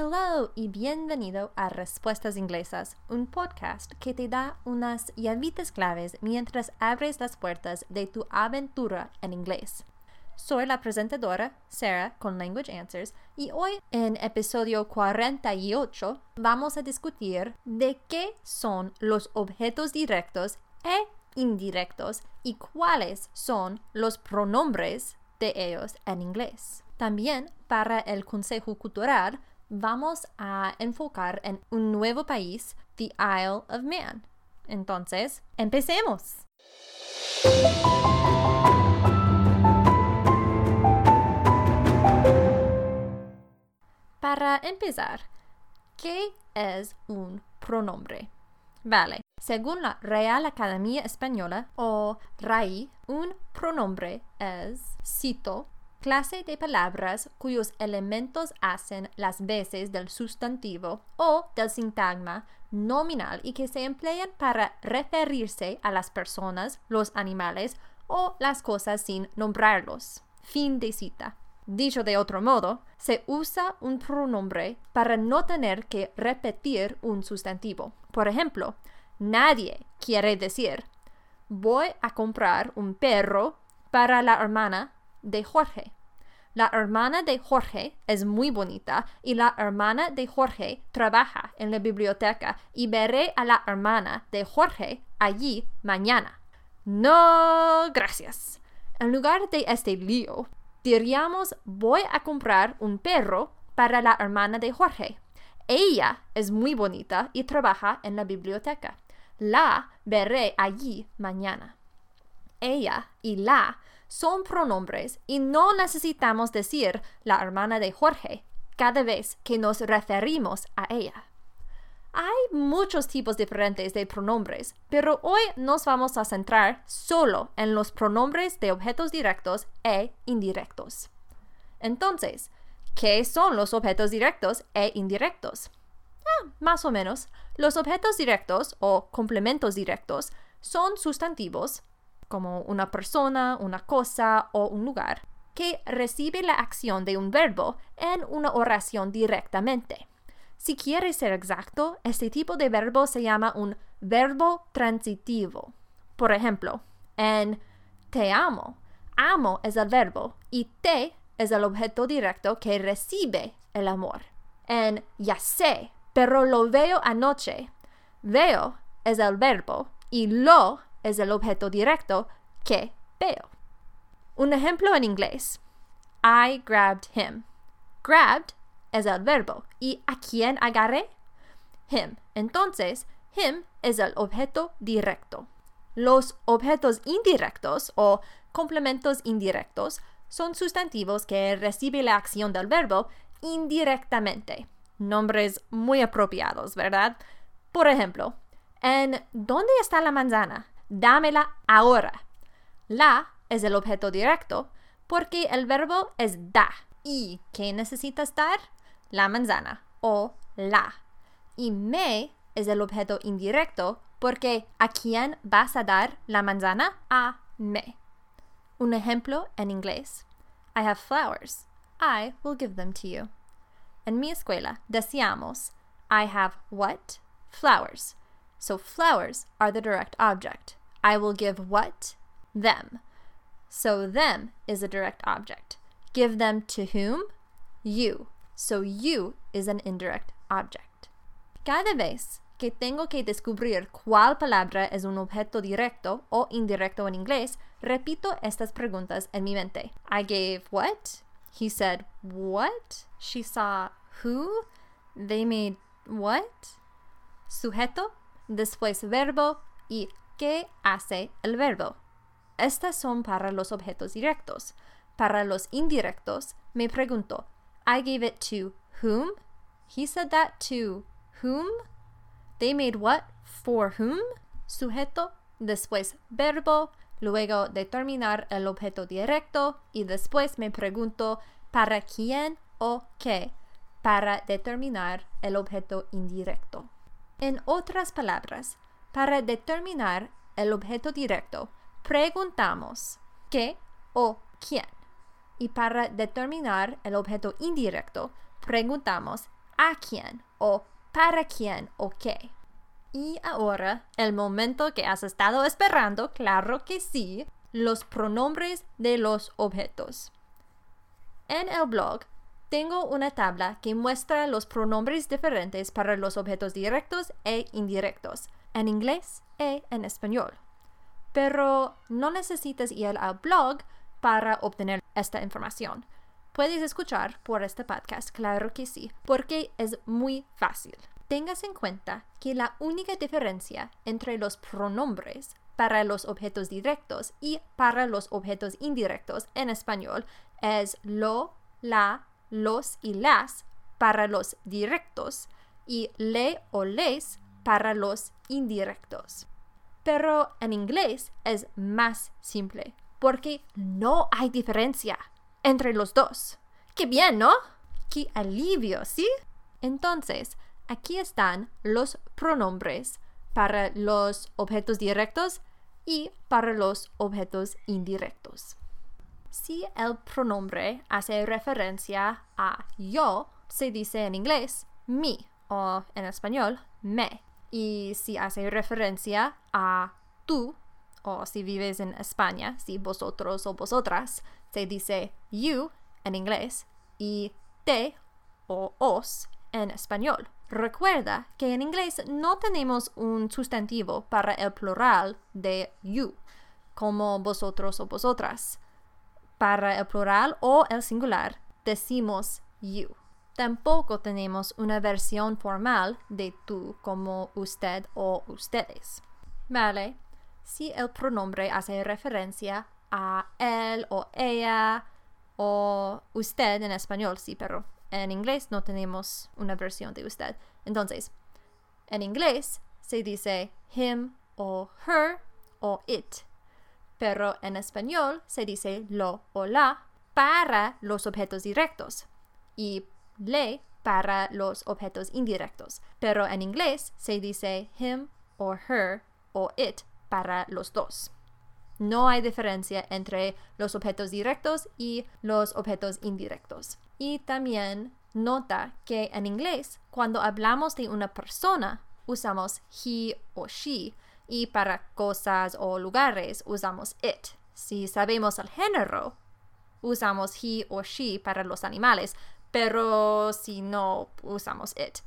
Hello y bienvenido a Respuestas Inglesas, un podcast que te da unas llavitas claves mientras abres las puertas de tu aventura en inglés. Soy la presentadora Sarah con Language Answers y hoy en episodio 48 vamos a discutir de qué son los objetos directos e indirectos y cuáles son los pronombres de ellos en inglés. También para el Consejo Cultural vamos a enfocar en un nuevo país, the Isle of Man. Entonces, empecemos. Para empezar, ¿qué es un pronombre? Vale, según la Real Academia Española o RAI, un pronombre es, cito, clase de palabras cuyos elementos hacen las veces del sustantivo o del sintagma nominal y que se emplean para referirse a las personas, los animales o las cosas sin nombrarlos. Fin de cita. Dicho de otro modo, se usa un pronombre para no tener que repetir un sustantivo. Por ejemplo, nadie quiere decir voy a comprar un perro para la hermana de Jorge. La hermana de Jorge es muy bonita y la hermana de Jorge trabaja en la biblioteca y veré a la hermana de Jorge allí mañana. No, gracias. En lugar de este lío, diríamos voy a comprar un perro para la hermana de Jorge. Ella es muy bonita y trabaja en la biblioteca. La veré allí mañana. Ella y la son pronombres y no necesitamos decir la hermana de Jorge cada vez que nos referimos a ella. Hay muchos tipos diferentes de pronombres, pero hoy nos vamos a centrar solo en los pronombres de objetos directos e indirectos. Entonces, ¿qué son los objetos directos e indirectos? Ah, más o menos, los objetos directos o complementos directos son sustantivos como una persona, una cosa o un lugar, que recibe la acción de un verbo en una oración directamente. Si quieres ser exacto, este tipo de verbo se llama un verbo transitivo. Por ejemplo, en te amo, amo es el verbo y te es el objeto directo que recibe el amor. En ya sé, pero lo veo anoche, veo es el verbo y lo es el objeto directo que veo. Un ejemplo en inglés. I grabbed him. Grabbed es el verbo. ¿Y a quién agarré? Him. Entonces, him es el objeto directo. Los objetos indirectos o complementos indirectos son sustantivos que reciben la acción del verbo indirectamente. Nombres muy apropiados, ¿verdad? Por ejemplo, en ¿Dónde está la manzana? Dámela ahora. La es el objeto directo porque el verbo es da. ¿Y qué necesitas dar? La manzana o la. Y me es el objeto indirecto porque ¿a quién vas a dar la manzana? A me. Un ejemplo en inglés. I have flowers. I will give them to you. En mi escuela decíamos I have what? Flowers. So flowers are the direct object. I will give what? Them. So them is a direct object. Give them to whom? You. So you is an indirect object. Cada vez que tengo que descubrir cuál palabra es un objeto directo o indirecto en inglés, repito estas preguntas en mi mente. I gave what? He said what? She saw who? They made what? Sujeto, después verbo y ¿Qué hace el verbo? Estas son para los objetos directos. Para los indirectos, me pregunto, I gave it to whom? He said that to whom? They made what? For whom? Sujeto, después verbo, luego determinar el objeto directo y después me pregunto para quién o qué para determinar el objeto indirecto. En otras palabras, para determinar el objeto directo, preguntamos qué o quién. Y para determinar el objeto indirecto, preguntamos a quién o para quién o qué. Y ahora, el momento que has estado esperando, claro que sí, los pronombres de los objetos. En el blog tengo una tabla que muestra los pronombres diferentes para los objetos directos e indirectos, en inglés e en español. Pero no necesitas ir al blog para obtener esta información. Puedes escuchar por este podcast, claro que sí, porque es muy fácil. Tengas en cuenta que la única diferencia entre los pronombres para los objetos directos y para los objetos indirectos en español es lo, la, los y las para los directos y le o les para los indirectos. Pero en inglés es más simple porque no hay diferencia entre los dos. ¡Qué bien, ¿no? ¡Qué alivio, ¿sí? Entonces, aquí están los pronombres para los objetos directos y para los objetos indirectos. Si el pronombre hace referencia a yo, se dice en inglés me o en español me. Y si hace referencia a tú, o si vives en España, si vosotros o vosotras, se dice you en inglés y te o os en español. Recuerda que en inglés no tenemos un sustantivo para el plural de you, como vosotros o vosotras. Para el plural o el singular decimos you. Tampoco tenemos una versión formal de tú como usted o ustedes. Vale, si el pronombre hace referencia a él o ella o usted en español, sí, pero en inglés no tenemos una versión de usted. Entonces, en inglés se dice him o her o it pero en español se dice lo o la para los objetos directos y le para los objetos indirectos, pero en inglés se dice him o her o it para los dos. No hay diferencia entre los objetos directos y los objetos indirectos. Y también nota que en inglés, cuando hablamos de una persona, usamos he o she, y para cosas o lugares usamos it. Si sabemos el género, usamos he o she para los animales, pero si no, usamos it.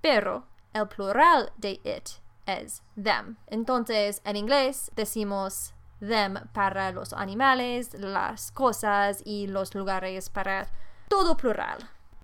Pero el plural de it es them. Entonces, en inglés decimos them para los animales, las cosas y los lugares para todo plural.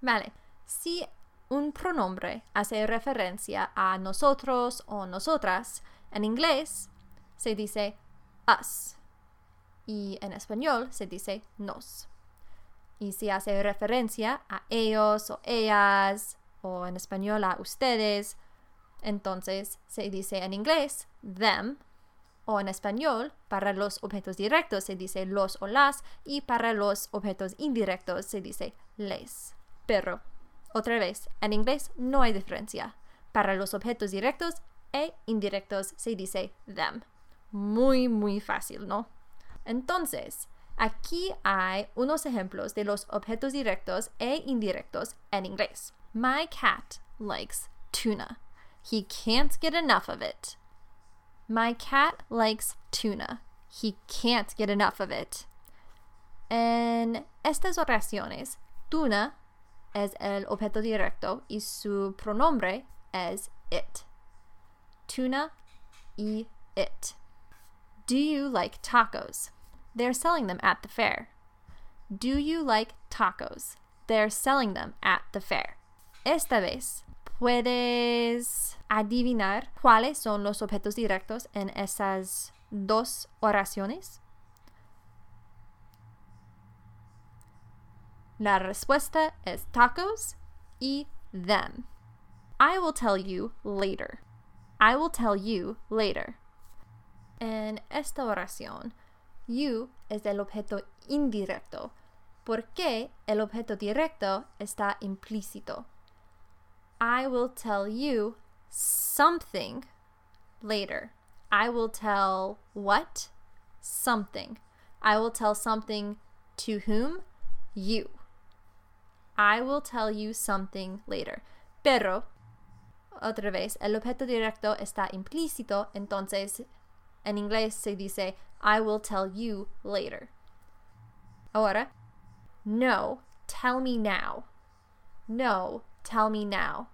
Vale, si un pronombre hace referencia a nosotros o nosotras, en inglés se dice us y en español se dice nos. Y si hace referencia a ellos o ellas o en español a ustedes, entonces se dice en inglés them o en español para los objetos directos se dice los o las y para los objetos indirectos se dice les. Pero, otra vez, en inglés no hay diferencia. Para los objetos directos e indirectos se dice them. Muy, muy fácil, ¿no? Entonces, aquí hay unos ejemplos de los objetos directos e indirectos en inglés. My cat likes tuna. He can't get enough of it. My cat likes tuna. He can't get enough of it. En estas oraciones, tuna es el objeto directo y su pronombre es it tuna, e it. Do you like tacos? They're selling them at the fair. Do you like tacos? They're selling them at the fair. Esta vez, ¿puedes adivinar cuáles son los objetos directos en esas dos oraciones? La respuesta es tacos y them. I will tell you later. I will tell you later. En esta oración, you es el objeto indirecto, porque el objeto directo está implícito. I will tell you something later. I will tell what? Something. I will tell something to whom? You. I will tell you something later. Pero, otra vez, el objeto directo está implícito, entonces en inglés se dice I will tell you later. Ahora, no, tell me now. No, tell me now.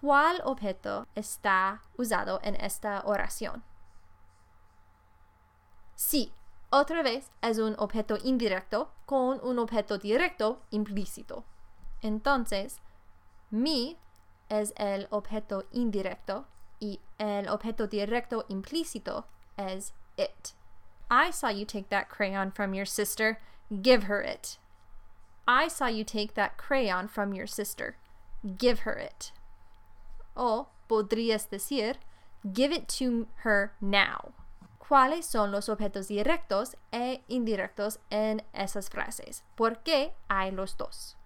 ¿Cuál objeto está usado en esta oración? Sí, otra vez es un objeto indirecto con un objeto directo implícito. Entonces, mi es el objeto indirecto y el objeto directo implícito es it. I saw you take that crayon from your sister. Give her it. I saw you take that crayon from your sister. Give her it. O podrías decir, give it to her now. ¿Cuáles son los objetos directos e indirectos en esas frases? ¿Por qué hay los dos?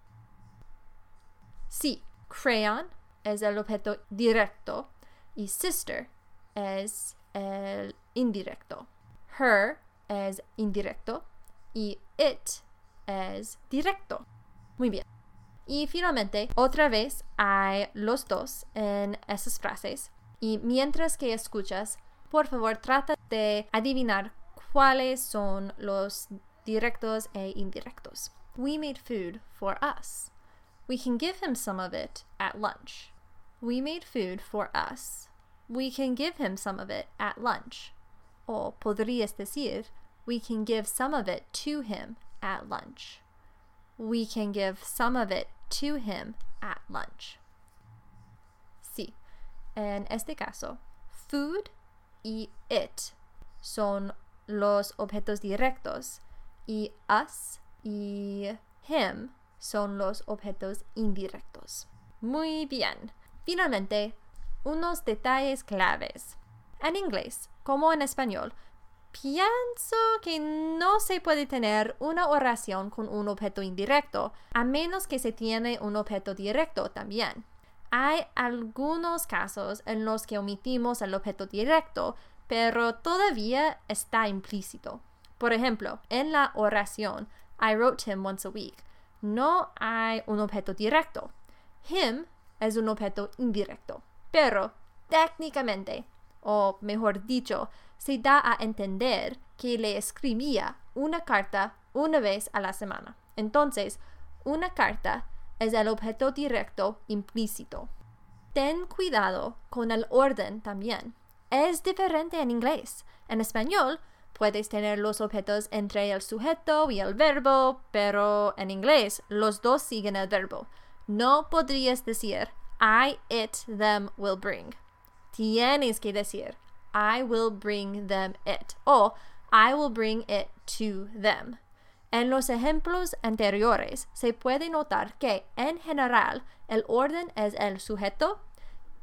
Sí, crayon es el objeto directo y sister es el indirecto. Her es indirecto y it es directo. Muy bien. Y finalmente, otra vez hay los dos en esas frases. Y mientras que escuchas, por favor trata de adivinar cuáles son los directos e indirectos. We made food for us. We can give him some of it at lunch. We made food for us. We can give him some of it at lunch. O podrías decir, we can give some of it to him at lunch. We can give some of it to him at lunch. Sí, en este caso, food y it son los objetos directos y us y him son los objetos indirectos. Muy bien. Finalmente, unos detalles claves. En inglés, como en español, pienso que no se puede tener una oración con un objeto indirecto, a menos que se tiene un objeto directo también. Hay algunos casos en los que omitimos el objeto directo, pero todavía está implícito. Por ejemplo, en la oración I wrote him once a week, no hay un objeto directo. Him es un objeto indirecto, pero técnicamente, o mejor dicho, se da a entender que le escribía una carta una vez a la semana. Entonces, una carta es el objeto directo implícito. Ten cuidado con el orden también. Es diferente en inglés. En español, puedes tener los objetos entre el sujeto y el verbo, pero en inglés los dos siguen el verbo. No podrías decir I, it, them will bring. Tienes que decir I will bring them it o I will bring it to them. En los ejemplos anteriores se puede notar que en general el orden es el sujeto,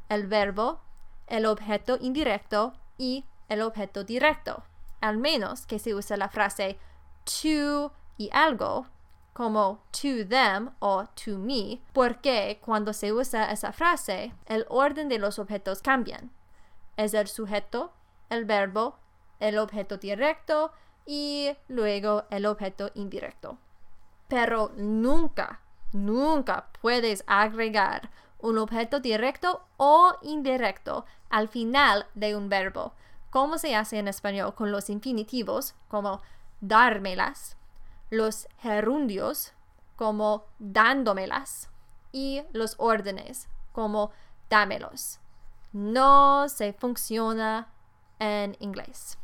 el verbo, el objeto indirecto y el objeto directo, al menos que se use la frase to y algo como to them o to me, porque cuando se usa esa frase, el orden de los objetos cambian. Es el sujeto, el verbo, el objeto directo y luego el objeto indirecto. Pero nunca, nunca puedes agregar un objeto directo o indirecto al final de un verbo, como se hace en español con los infinitivos como dármelas, los gerundios como dándomelas y los órdenes como dámelos. No se funciona en inglés.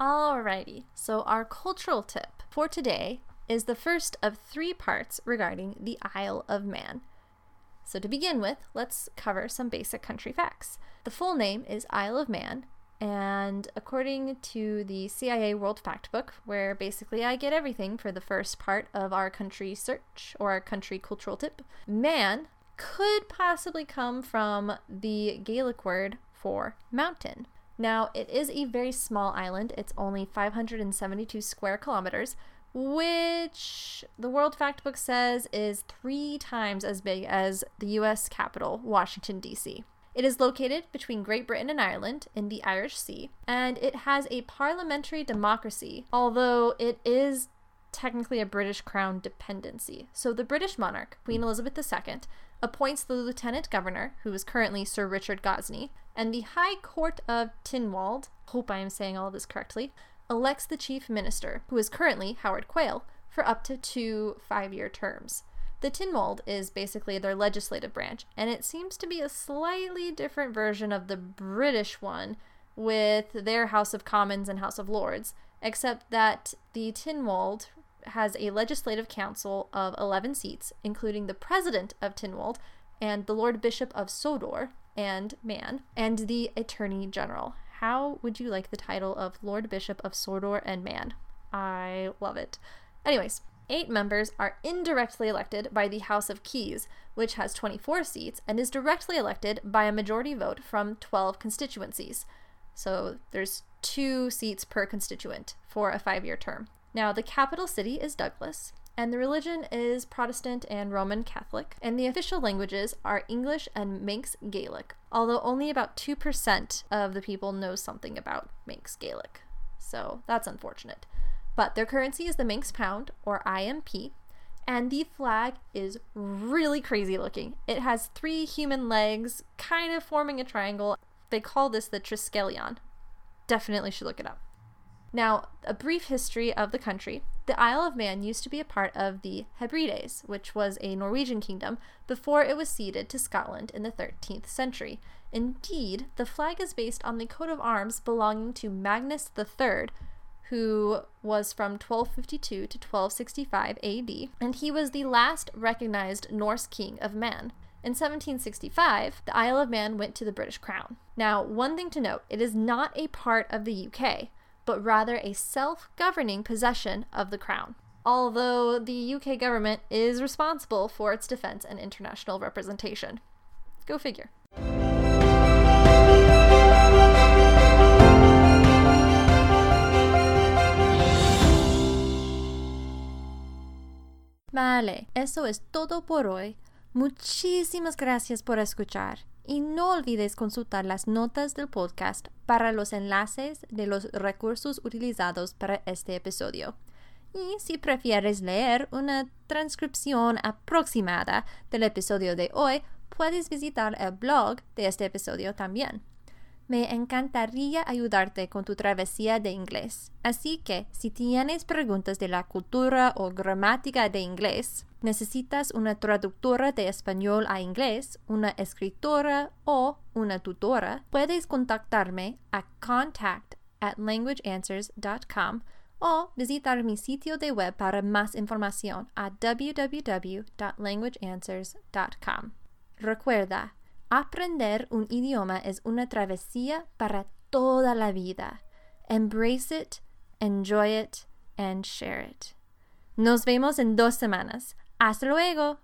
Alrighty, so our cultural tip for today is the first of three parts regarding the Isle of Man. So, to begin with, let's cover some basic country facts. The full name is Isle of Man, and according to the CIA World Factbook, where basically I get everything for the first part of our country search or our country cultural tip, man could possibly come from the Gaelic word for mountain. Now, it is a very small island, it's only 572 square kilometers, which the World Factbook says is three times as big as the US capital, Washington, D.C. It is located between Great Britain and Ireland in the Irish Sea, and it has a parliamentary democracy, although it is technically a British Crown dependency. So the British monarch, Queen Elizabeth II, appoints the lieutenant governor, who is currently Sir Richard Gosney, and the High Court of Tynwald, hope I am saying all of this correctly, elects the chief minister, who is currently Howard Quayle, for up to two five year terms. The Tynwald is basically their legislative branch, and it seems to be a slightly different version of the British one with their House of Commons and House of Lords, except that the Tynwald has a legislative council of 11 seats, including the president of Tynwald and the Lord Bishop of Sodor and Man, and the Attorney General. How would you like the title of Lord Bishop of Sordor and Man? I love it. Anyways, eight members are indirectly elected by the House of Keys, which has 24 seats and is directly elected by a majority vote from 12 constituencies. So there's two seats per constituent for a five year term. Now, the capital city is Douglas, and the religion is Protestant and Roman Catholic, and the official languages are English and Manx Gaelic, although only about 2% of the people know something about Manx Gaelic. So that's unfortunate. But their currency is the Manx Pound, or IMP, and the flag is really crazy looking. It has three human legs, kind of forming a triangle. They call this the Triskelion. Definitely should look it up. Now, a brief history of the country. The Isle of Man used to be a part of the Hebrides, which was a Norwegian kingdom, before it was ceded to Scotland in the 13th century. Indeed, the flag is based on the coat of arms belonging to Magnus III, who was from 1252 to 1265 AD, and he was the last recognized Norse king of Man. In 1765, the Isle of Man went to the British Crown. Now, one thing to note it is not a part of the UK but rather a self governing possession of the Crown. Although the UK government is responsible for its defense and international representation. Go figure. Vale, eso es todo por hoy. Muchísimas gracias por escuchar y no olvides consultar las notas del podcast para los enlaces de los recursos utilizados para este episodio. Y si prefieres leer una transcripción aproximada del episodio de hoy, puedes visitar el blog de este episodio también. Me encantaría ayudarte con tu travesía de inglés, así que si tienes preguntas de la cultura o gramática de inglés, necesitas una traductora de español a inglés, una escritora o una tutora, puedes contactarme a contact at languageanswers.com o visitar mi sitio de web para más información a www.languageanswers.com. Recuerda, Aprender un idioma es una travesía para toda la vida. Embrace it, enjoy it, and share it. Nos vemos en dos semanas. Hasta luego.